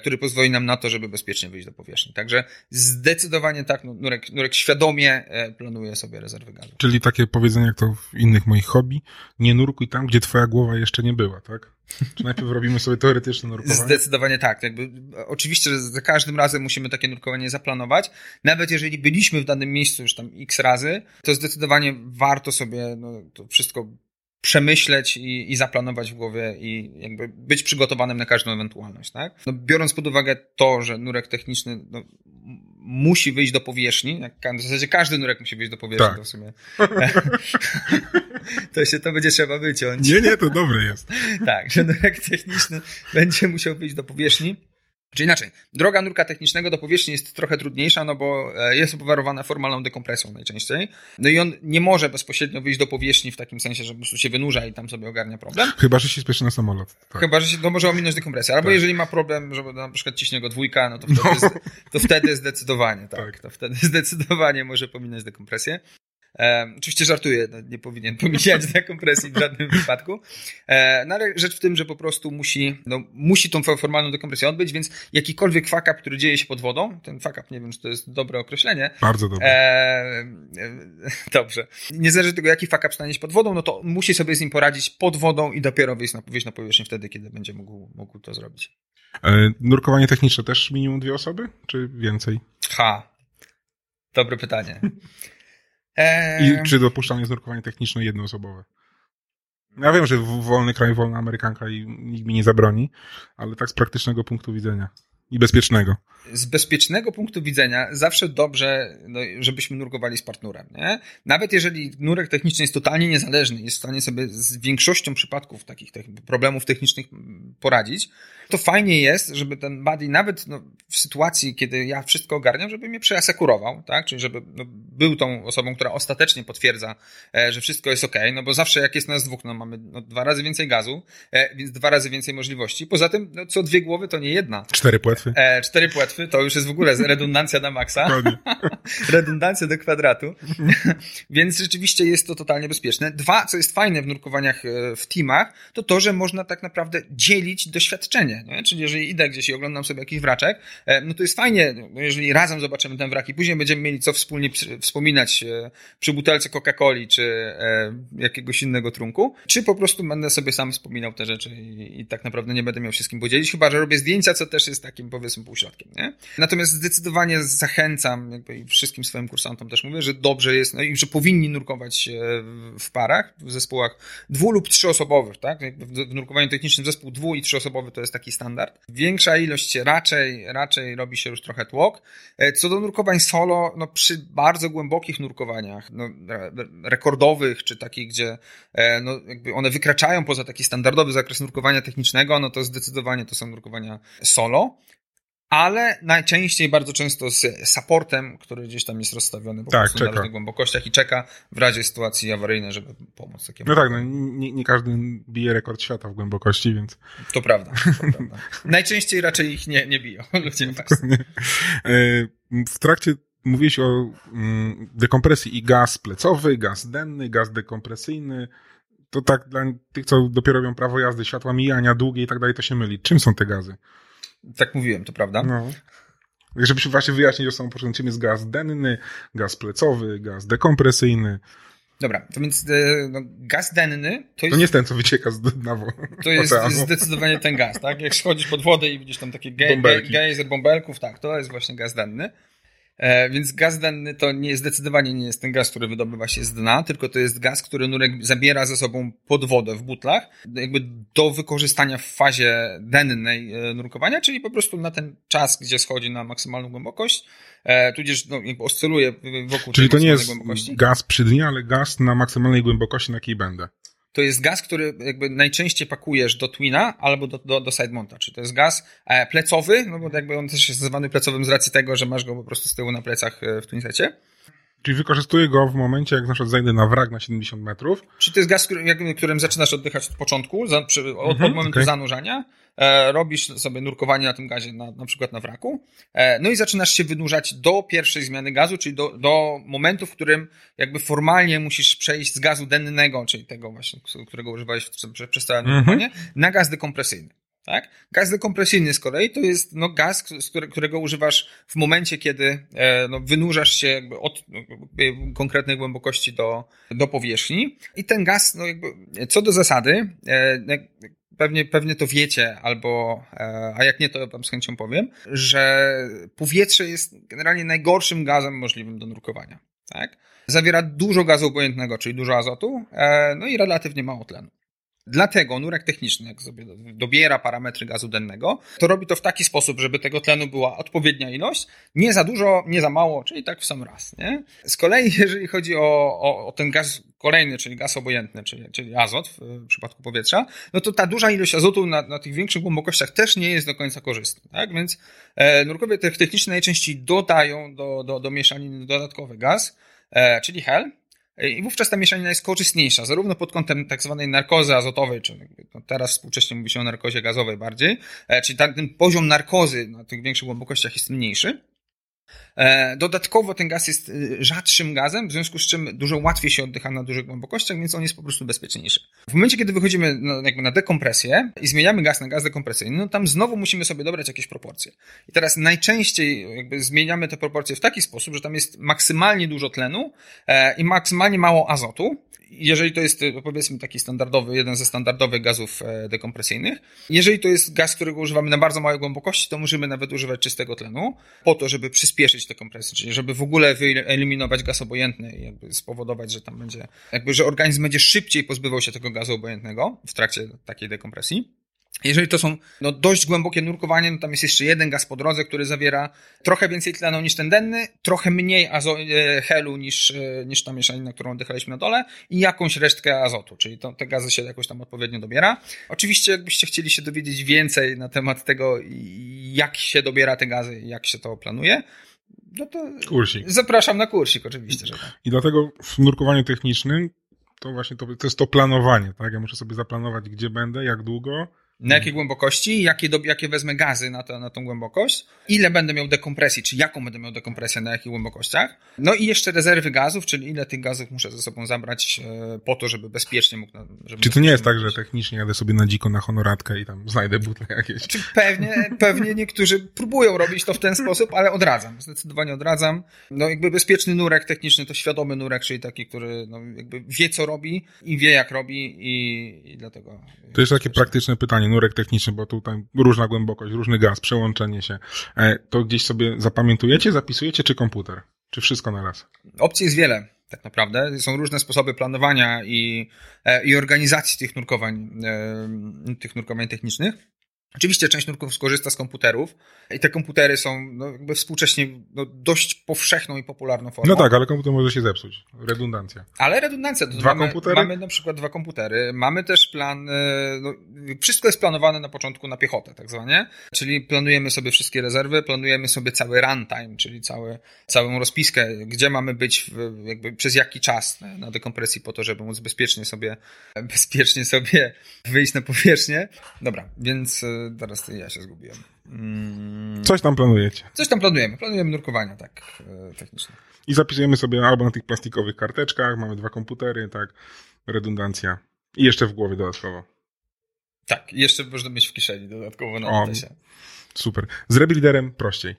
który pozwoli nam na to, żeby bezpiecznie wyjść do powierzchni. Także Zdecydowanie tak, no, Nurek, Nurek świadomie planuje sobie rezerwy gazu. Czyli takie powiedzenie jak to w innych moich hobby, nie nurkuj tam, gdzie twoja głowa jeszcze nie była, tak? Czy najpierw robimy sobie teoretyczne nurkowanie? Zdecydowanie tak. Jakby, oczywiście, że za każdym razem musimy takie nurkowanie zaplanować. Nawet jeżeli byliśmy w danym miejscu już tam x razy, to zdecydowanie warto sobie no, to wszystko przemyśleć i, i zaplanować w głowie i jakby być przygotowanym na każdą ewentualność, tak? No, biorąc pod uwagę to, że nurek techniczny no, musi wyjść do powierzchni, jak w zasadzie każdy nurek musi wyjść do powierzchni, tak. to w sumie to się to będzie trzeba wyciąć. Nie, nie, to dobre jest. tak, że nurek techniczny będzie musiał wyjść do powierzchni. Czy inaczej, droga nurka technicznego do powierzchni jest trochę trudniejsza, no bo jest obwarowana formalną dekompresją najczęściej. No i on nie może bezpośrednio wyjść do powierzchni w takim sensie, że po prostu się wynurza i tam sobie ogarnia problem. Chyba, że się spieszy na samolot. Tak. Chyba, że się no, może ominąć dekompresję. Albo tak. jeżeli ma problem, że na przykład ciśnie go dwójka, no to wtedy, no. to wtedy zdecydowanie, tak, tak. To wtedy zdecydowanie może pominąć dekompresję. E, oczywiście żartuję, no, nie powinien pomijać dekompresji w żadnym wypadku. E, no ale rzecz w tym, że po prostu musi, no, musi tą formalną dekompresję odbyć, więc jakikolwiek fuck up, który dzieje się pod wodą, ten fuck up, nie wiem, czy to jest dobre określenie. Bardzo dobre. E, dobrze. Niezależnie od tego, jaki fuck up stanie się pod wodą, no to musi sobie z nim poradzić pod wodą i dopiero wyjść na, wyjść na powierzchnię wtedy, kiedy będzie mógł, mógł to zrobić. nurkowanie techniczne też minimum dwie osoby, czy więcej? Ha. Dobre pytanie. I czy dopuszczalne jest nurkowanie techniczne jednoosobowe? Ja wiem, że wolny kraj, wolna Amerykanka i nikt mi nie zabroni, ale tak z praktycznego punktu widzenia. I bezpiecznego. Z bezpiecznego punktu widzenia zawsze dobrze, no, żebyśmy nurkowali z partnerem. Nie? Nawet jeżeli nurek techniczny jest totalnie niezależny, jest w stanie sobie z większością przypadków takich problemów technicznych poradzić, to fajnie jest, żeby ten buddy nawet no, w sytuacji, kiedy ja wszystko ogarniam, żeby mnie przeasekurował, tak? Czyli żeby no, był tą osobą, która ostatecznie potwierdza, e, że wszystko jest ok, no bo zawsze jak jest nas dwóch, no mamy no, dwa razy więcej gazu, e, więc dwa razy więcej możliwości. Poza tym, no, co dwie głowy to nie jedna. Cztery płetwy. E, cztery płetwy to już jest w ogóle redundancja na maksa. redundancja do kwadratu. więc rzeczywiście jest to totalnie bezpieczne. Dwa, co jest fajne w nurkowaniach e, w teamach, to to, że można tak naprawdę dzielić doświadczenie. Nie? Czyli jeżeli idę gdzieś i oglądam sobie jakiś wraczek, e, no to jest fajnie, no, jeżeli razem zobaczymy ten wrak i później będziemy mieli co wspólnie wspominać e, przy butelce Coca-Coli czy jakiegoś innego trunku, czy po prostu będę sobie sam wspominał te rzeczy i, i tak naprawdę nie będę miał się z kim podzielić, chyba że robię zdjęcia, co też jest takim powiedzmy półśrodkiem. Nie? Natomiast zdecydowanie zachęcam jakby wszystkim swoim kursantom też mówię, że dobrze jest, no i że powinni nurkować w parach, w zespołach dwu lub trzyosobowych, tak? W nurkowaniu technicznym zespół dwu i trzyosobowy to jest taki standard. Większa ilość raczej, raczej robi się już trochę tłok. E, co do nurkowań solo, no przy bardzo głębokich nurkowaniach, no, rekordowych, czy takich, gdzie e, no, jakby one wykraczają poza taki standardowy zakres nurkowania technicznego, no to zdecydowanie to są nurkowania solo ale najczęściej bardzo często z supportem, który gdzieś tam jest rozstawiony po tak, prostu czeka. na różnych głębokościach i czeka w razie sytuacji awaryjnej, żeby pomóc takiemu. No tak, no, nie, nie, każdy bije rekord świata w głębokości, więc... To prawda. To prawda. najczęściej raczej ich nie, nie biją ludzie. E, w trakcie mówiłeś o mm, dekompresji i gaz plecowy, gaz denny, gaz dekompresyjny. To tak dla tych, co dopiero robią prawo jazdy, światła mijania, długie i tak dalej, to się myli. Czym są te gazy? Tak mówiłem, to prawda? No. Żebyśmy właśnie wyjaśnić, że są początku, jest gaz denny, gaz plecowy, gaz dekompresyjny. Dobra, to więc e, no, gaz denny to jest... To nie jest ten, co wycieka z dna To jest oceanu. zdecydowanie ten gaz, tak? Jak schodzisz pod wodę i widzisz tam takie ge ge gejzer bąbelków, tak, to jest właśnie gaz denny. E, więc gaz denny to nie, zdecydowanie nie jest ten gaz, który wydobywa się z dna, tylko to jest gaz, który nurek zabiera ze sobą pod wodę w butlach, jakby do wykorzystania w fazie dennej e, nurkowania, czyli po prostu na ten czas, gdzie schodzi na maksymalną głębokość, e, tudzież no, oscyluje wokół czyli tej to nie jest głębokości. gaz przy dnie, ale gaz na maksymalnej głębokości, na jakiej będę to jest gaz, który jakby najczęściej pakujesz do Twina albo do, do, do sidemonta. Czy to jest gaz e, plecowy, no bo jakby on też jest nazywany plecowym z racji tego, że masz go po prostu z tyłu na plecach e, w Twinsecie. Czyli wykorzystuję go w momencie, jak na przykład zajdę na wrak na 70 metrów. Czy to jest gaz, którym, zaczynasz oddychać od początku, za, przy, od, mhm, od, momentu okay. zanurzania, e, robisz sobie nurkowanie na tym gazie, na, na przykład na wraku, e, no i zaczynasz się wynurzać do pierwszej zmiany gazu, czyli do, do momentu, w którym jakby formalnie musisz przejść z gazu dennego, czyli tego właśnie, którego używałeś przez całe mhm. nurkowanie, na gaz dekompresyjny. Tak? Gaz dekompresyjny z kolei to jest no, gaz, którego używasz w momencie, kiedy e, no, wynurzasz się jakby od no, konkretnej głębokości do, do powierzchni. I ten gaz, no, jakby, co do zasady, e, pewnie, pewnie to wiecie, albo, e, a jak nie, to wam z chęcią powiem, że powietrze jest generalnie najgorszym gazem możliwym do nurkowania. Tak? Zawiera dużo gazu obojętnego, czyli dużo azotu, no i relatywnie mało tlenu. Dlatego nurek techniczny, jak sobie dobiera parametry gazu dennego, to robi to w taki sposób, żeby tego tlenu była odpowiednia ilość, nie za dużo, nie za mało, czyli tak w sam raz. Nie? Z kolei, jeżeli chodzi o, o, o ten gaz kolejny, czyli gaz obojętny, czyli, czyli azot w, przypadku powietrza, no to ta duża ilość azotu na, na tych większych głębokościach też nie jest do końca korzystna. Tak? Więc e, nurkowie techniczni najczęściej dodają do, do, do mieszaniny dodatkowy gaz, e, czyli hel, i wówczas ta mieszanina jest korzystniejsza, zarówno pod kątem tak zwanej narkozy azotowej, czy teraz współcześnie mówi się o narkozie gazowej bardziej, e, czyli ten poziom narkozy na tych większych głębokościach jest mniejszy, E, dodatkowo ten gaz jest e, rzadszym gazem, w związku z czym dużo łatwiej się oddycha na dużych głębokościach, więc on jest po prostu bezpieczniejszy. W momencie, kiedy wychodzimy na, jakby na dekompresję i zmieniamy gaz na gaz dekompresyjny, no tam znowu musimy sobie dobrać jakieś proporcje. I teraz najczęściej jakby zmieniamy te proporcje w taki sposób, że tam jest maksymalnie dużo tlenu e, i maksymalnie mało azotu, jeżeli to jest powiedzmy taki standardowy, jeden ze standardowych gazów e, dekompresyjnych, jeżeli to jest gaz, którego używamy na bardzo małej głębokości, to możemy nawet używać czystego tlenu po to, żeby przyspieszyć tę kompresję, czyli żeby w ogóle wyeliminować gaz obojętny i jakby spowodować, że tam będzie, jakby, że organizm będzie szybciej pozbywał się tego gazu obojętnego w trakcie takiej dekompresji. Jeżeli to są no, dość głębokie nurkowanie, no tam jest jeszcze jeden gaz po drodze, który zawiera trochę więcej tlenu niż ten denny, trochę mniej azo- e, helu niż, e, niż ta mieszanina, którą oddychaliśmy na dole i jakąś resztkę azotu, czyli to, te gazy się jakoś tam odpowiednio dobiera. Oczywiście jakbyście chcieli się dowiedzieć więcej na temat tego, jak się dobiera te gazy i jak się to planuje, no to Kursik. zapraszam na kursik oczywiście, że tak. I dlatego w nurkowaniu technicznym to właśnie to, to jest to planowanie, tak? Ja muszę sobie zaplanować, gdzie będę, jak długo, Na jakiej głębokości, jakie, do, jakie wezmę gazy na, to, na tą głębokość, ile będę miał dekompresji, czy jaką będę miał dekompresję na jakich głębokościach. No i jeszcze rezerwy gazów, czyli ile tych gazów muszę ze sobą zabrać e, po to, żeby bezpiecznie mógł. Żeby Czy to nie jest tak, że technicznie jadę sobie na dziko na honoratkę i tam znajdę butle jakieś? Czy pewnie, pewnie niektórzy próbują robić to w ten sposób, ale odradzam. Zdecydowanie odradzam. No jakby bezpieczny nurek techniczny to świadomy nurek, czyli taki, który no, jakby wie co robi i wie jak robi i, i dlatego. To jeszcze takie praktyczne pytanie, nurek techniczny, bo tutaj różna głębokość, różny gaz, przełączenie się. E, To gdzieś sobie zapamiętujecie, zapisujecie, czy komputer? Czy wszystko na raz? Opcji jest wiele, tak naprawdę. Są różne sposoby planowania i, e, i organizacji tych nurkowań, e, tych nurkowań technicznych. Oczywiście część nurków skorzysta z komputerów i te komputery są no, jakby współcześnie no, dość powszechną i popularną formą. No tak, ale komputer może się zepsuć. Redundancja. Ale redundancja. To Dwa mamy, komputery? Mamy na przykład dwa komputery. Mamy też plan, e, no, wszystko jest planowane na początku na piechotę, tak zwanie. Czyli planujemy sobie wszystkie rezerwy, planujemy sobie cały runtime, czyli cały, całą rozpiskę, gdzie mamy być w, jakby przez jaki czas na, na dekompresji po to, żeby móc bezpiecznie sobie, bezpiecznie sobie wyjść na powierzchnię. Dobra, więc e, teraz ja się zgubiłem. Mm, Coś tam planujecie. Coś tam planujemy. Planujemy nurkowania, tak, e, techniczne. I zapisujemy sobie albo na tych plastikowych karteczkach, mamy dwa komputery, tak, redundancja. I jeszcze w głowie dodatkowo. Tak, i jeszcze można mieć w kieszeni dodatkowo na O. Super. Z rebuilderem prościej.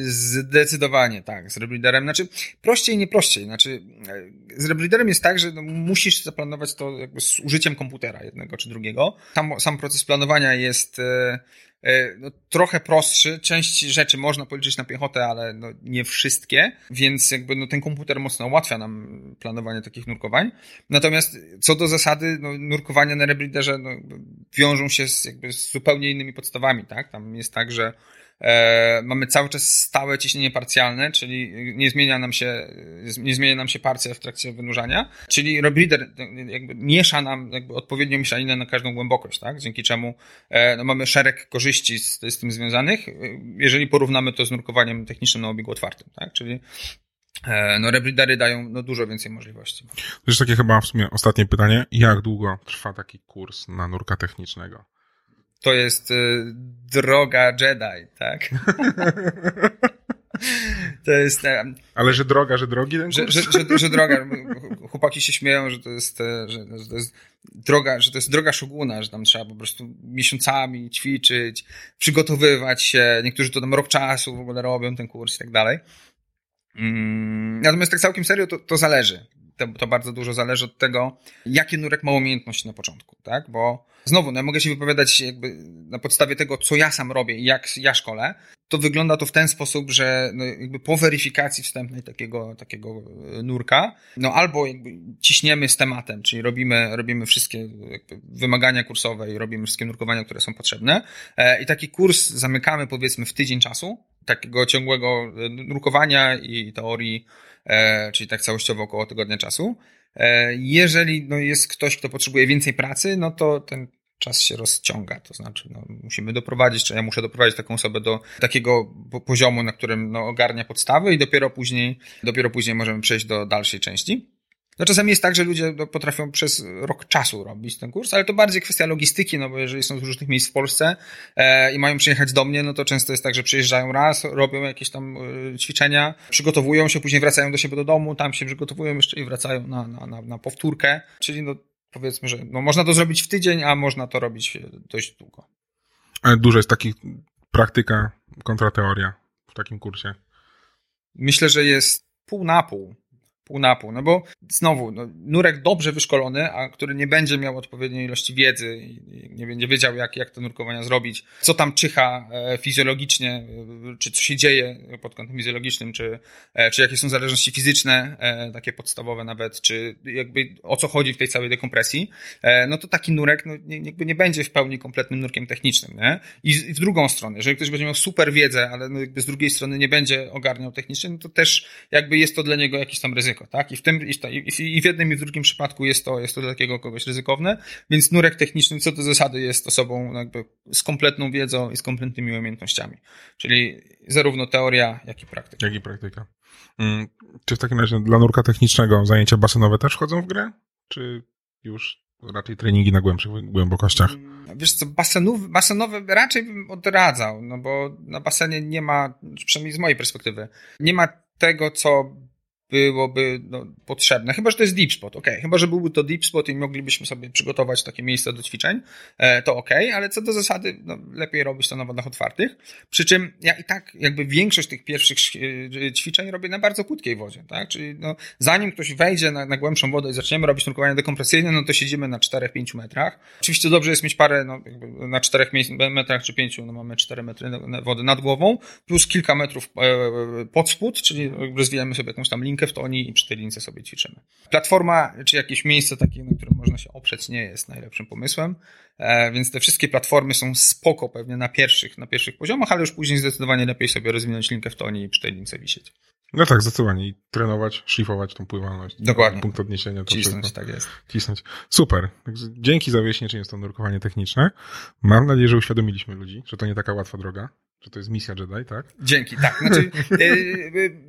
Zdecydowanie tak, z Rebreederem. Znaczy, prościej, nie prościej. Znaczy, e, z Rebreederem jest tak, że no, musisz zaplanować to jakby z użyciem komputera jednego czy drugiego. Sam, sam proces planowania jest e, e, no, trochę prostszy. Część rzeczy można policzyć na piechotę, ale no, nie wszystkie, więc jakby no, ten komputer mocno ułatwia nam planowanie takich nurkowań. Natomiast co do zasady, no, nurkowania na Rebreederze no, wiążą się z, jakby z zupełnie innymi podstawami. Tak? Tam jest tak, że mamy cały czas stałe ciśnienie parcjalne, czyli nie zmienia nam się, nie zmienia nam się parcja w trakcie wynurzania, czyli Rebreeder jakby miesza nam jakby odpowiednią mieszaninę na każdą głębokość, tak? Dzięki czemu e, no, mamy szereg korzyści z, z tym związanych, e, jeżeli porównamy to z nurkowaniem technicznym na obiegu otwartym, tak? Czyli e, no, Rebreedery dają no, dużo więcej możliwości. To jest takie chyba w sumie ostatnie pytanie. Jak długo trwa taki kurs na nurka technicznego? To jest y, droga Jedi, tak? to jest. E, Ale że droga, że drogi ten że, że, że, że droga. Chłopaki się śmieją, że to jest, e, że, że to jest droga, że to jest droga szoguna, że tam trzeba po prostu miesiącami ćwiczyć, przygotowywać się. Niektórzy to tam rok czasu w ogóle robią ten kurs i tak dalej. Mm, Natomiast tak całkiem serio to, to zależy. To, bardzo dużo zależy od tego, jakie nurek ma umiejętności na początku, tak? Bo znowu, no ja mogę się wypowiadać jakby na podstawie tego, co ja sam robię i jak ja szkolę. To wygląda to w ten sposób, że no jakby po weryfikacji wstępnej takiego, takiego e, nurka, no albo jakby ciśniemy z tematem, czyli robimy, robimy wszystkie wymagania kursowe i robimy wszystkie nurkowania, które są potrzebne. E, I taki kurs zamykamy powiedzmy w tydzień czasu, takiego ciągłego e, nurkowania i teorii, e, czyli tak całościowo około tygodnia czasu. E, jeżeli no, jest ktoś, kto potrzebuje więcej pracy, no to ten czas się rozciąga, to znaczy no, musimy doprowadzić, czy ja muszę doprowadzić taką osobę do takiego po- poziomu, na którym no, ogarnia podstawy i dopiero później, dopiero później możemy przejść do dalszej części. No czasami jest tak, że ludzie no, potrafią przez rok czasu robić ten kurs, ale to bardziej kwestia logistyki, no bo jeżeli są z różnych miejsc w Polsce e, i mają przyjechać do mnie, no to często jest tak, że przyjeżdżają raz, robią jakieś tam e, ćwiczenia, przygotowują się, później wracają do siebie do domu, tam się przygotowują jeszcze i wracają na, na, na, na powtórkę, czyli no powiedzmy, że no, można to zrobić w tydzień, a można to robić e, dość długo. Ale dużo jest takich praktyka kontra teoria w takim kursie. Myślę, że jest pół na pół. Pół na pół, no bo znowu, no, nurek dobrze wyszkolony, a który nie będzie miał odpowiedniej ilości wiedzy i nie będzie wiedział, jak, jak te nurkowania zrobić, co tam czyha e, fizjologicznie, e, czy co się dzieje pod kątem fizjologicznym, czy, e, czy jakie są zależności fizyczne, takie podstawowe nawet, czy jakby o co chodzi w tej całej dekompresji, no to taki nurek no, nie, jakby nie będzie w pełni kompletnym nurkiem technicznym, nie? I w drugą stronę, jeżeli ktoś będzie miał super wiedzę, ale no jakby z drugiej strony nie będzie ogarniał technicznie, no to też jakby jest to dla niego jakieś tam ryzyko, tak? I w tym, i w jednym i w drugim przypadku jest to, jest to dla takiego kogoś ryzykowne, więc nurek techniczny co do zasady jest osobą jakby z kompletną wiedzą i z kompletnymi umiejętnościami. Czyli zarówno teoria, jak i praktyka. Jak i praktyka. Hmm, czy w takim razie dla nurka technicznego zajęcia basenowe też wchodzą w grę? Czy już raczej treningi na głębszych głębokościach? Wiesz co, basenów, basenowe raczej bym odradzał, no bo na basenie nie ma, przynajmniej z mojej perspektywy, nie ma tego, co byłoby no, potrzebne. Chyba, że to jest deep spot, ok. Chyba, że byłby to deep spot i moglibyśmy sobie przygotować takie miejsca do ćwiczeń, e, to ok, ale co do zasady, no, lepiej robić to na wodach otwartych. Przy czym ja i tak jakby większość tych pierwszych e, ćwiczeń robię na bardzo płytkiej wodzie, tak? Czyli no, zanim ktoś wejdzie na, na głębszą wodę i zaczniemy robić nurkowanie dekompresyjne, no to siedzimy na 4-5 metrach. Oczywiście dobrze jest mieć parę, no, na 4 metrach czy 5, no mamy 4 metry wody nad głową, plus kilka metrów e, pod spód, czyli rozwijamy sobie jakąś tam linkę linkę w toni i przy tej lince sobie ćwiczymy. Platforma, czy jakieś miejsce takie, na którym można się oprzeć, nie jest najlepszym pomysłem, e, więc te wszystkie platformy są spoko pewnie na pierwszych, na pierwszych poziomach, ale już później zdecydowanie lepiej sobie rozwinąć linkę w toni i przy tej lince wisieć. No tak, zdecydowanie. I trenować, szlifować tą pływalność. Dokładnie. Punkt odniesienia. To Cisnąć, wszystko. tak jest. Cisnąć. Super. Także dzięki za wyjaśnienie, czym jest to nurkowanie techniczne. Mam nadzieję, że uświadomiliśmy ludzi, że to nie taka łatwa droga, że to jest misja Jedi, tak? Dzięki, tak. Znaczy, yy,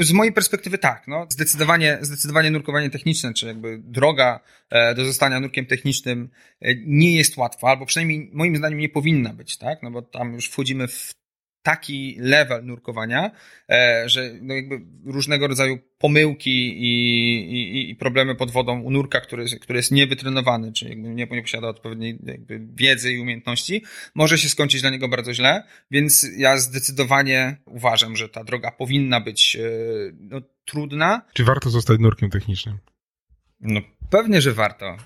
z mojej perspektywy tak, no. Zdecydowanie, zdecydowanie nurkowanie techniczne, czy jakby droga e, do zostania nurkiem technicznym e, nie jest łatwa, albo przynajmniej moim zdaniem nie powinna być, tak? No bo tam już wchodzimy w taki level nurkowania, e, że no jakby różnego rodzaju pomyłki i, i, i, problemy pod wodą u nurka, który, jest, który jest niewytrenowany, czy jakby nie, nie posiada odpowiedniej wiedzy i umiejętności, może się skończyć dla niego bardzo źle, więc ja zdecydowanie uważam, że ta droga powinna być e, no, trudna. Czy warto zostać nurkiem technicznym? No pewnie, że warto.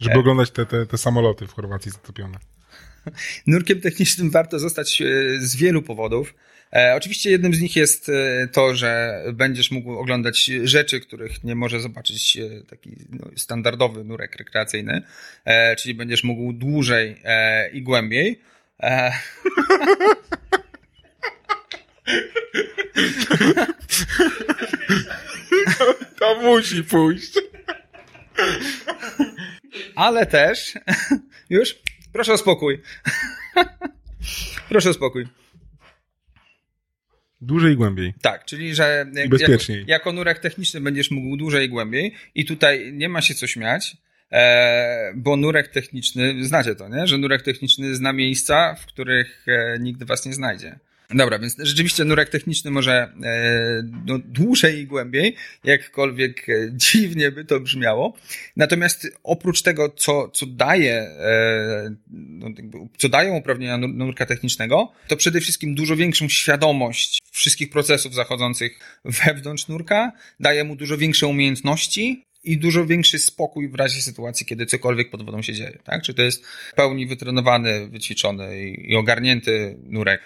Żeby e... oglądać te, te, te samoloty w Chorwacji zatopione. Nurkiem technicznym warto zostać e, z wielu powodów. E, oczywiście jednym z nich jest e, to, że będziesz mógł oglądać rzeczy, których nie może zobaczyć taki no, standardowy nurek rekreacyjny, czyli będziesz mógł dłużej i głębiej. To, to musi pójść. Ale też już Proszę o spokój. Proszę o spokój. Dłużej i głębiej. Tak, czyli że I bezpieczniej. Jako, jako nurek techniczny będziesz mógł dłużej i głębiej i tutaj nie ma się co śmiać, e, bo nurek techniczny, znacie to, nie? Że nurek techniczny zna miejsca, w których e, nikt was nie znajdzie. Dobra, więc rzeczywiście nurek techniczny może e, no, dłużej i głębiej, jakkolwiek e, dziwnie by to brzmiało. Natomiast oprócz tego, co, co daje, e, no, co dają uprawnienia nurka technicznego, to przede wszystkim dużo większą świadomość wszystkich procesów zachodzących wewnątrz nurka, daje mu dużo większe umiejętności, i dużo większy spokój w razie sytuacji, kiedy cokolwiek pod wodą się dzieje, tak? Czy to jest pełni wytrenowany, wyćwiczony i ogarnięty nurek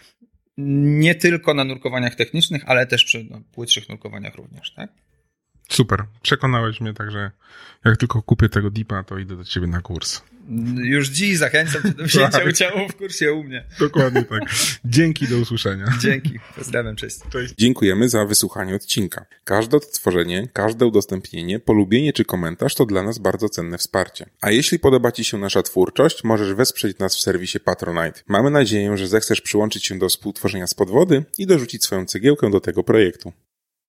nie tylko na nurkowaniach technicznych, ale też przy no, płytszych nurkowaniach również, tak? Super. Przekonałeś mnie, także jak tylko kupię tego dipa, to idę do ciebie na kurs. Już dziś zachęcam cię do wzięcia tak. udziału w kursie u mnie. Dokładnie tak. Dzięki, do usłyszenia. Dzięki. Pozdrawiam, cześć. cześć. Dziękujemy za wysłuchanie odcinka. Każde odtworzenie, każde udostępnienie, polubienie czy komentarz to dla nas bardzo cenne wsparcie. A jeśli podoba Ci się nasza twórczość, możesz wesprzeć nas w serwisie Patronite. Mamy nadzieję, że zechcesz przyłączyć się do współtworzenia z podwody i dorzucić swoją cegiełkę do tego projektu.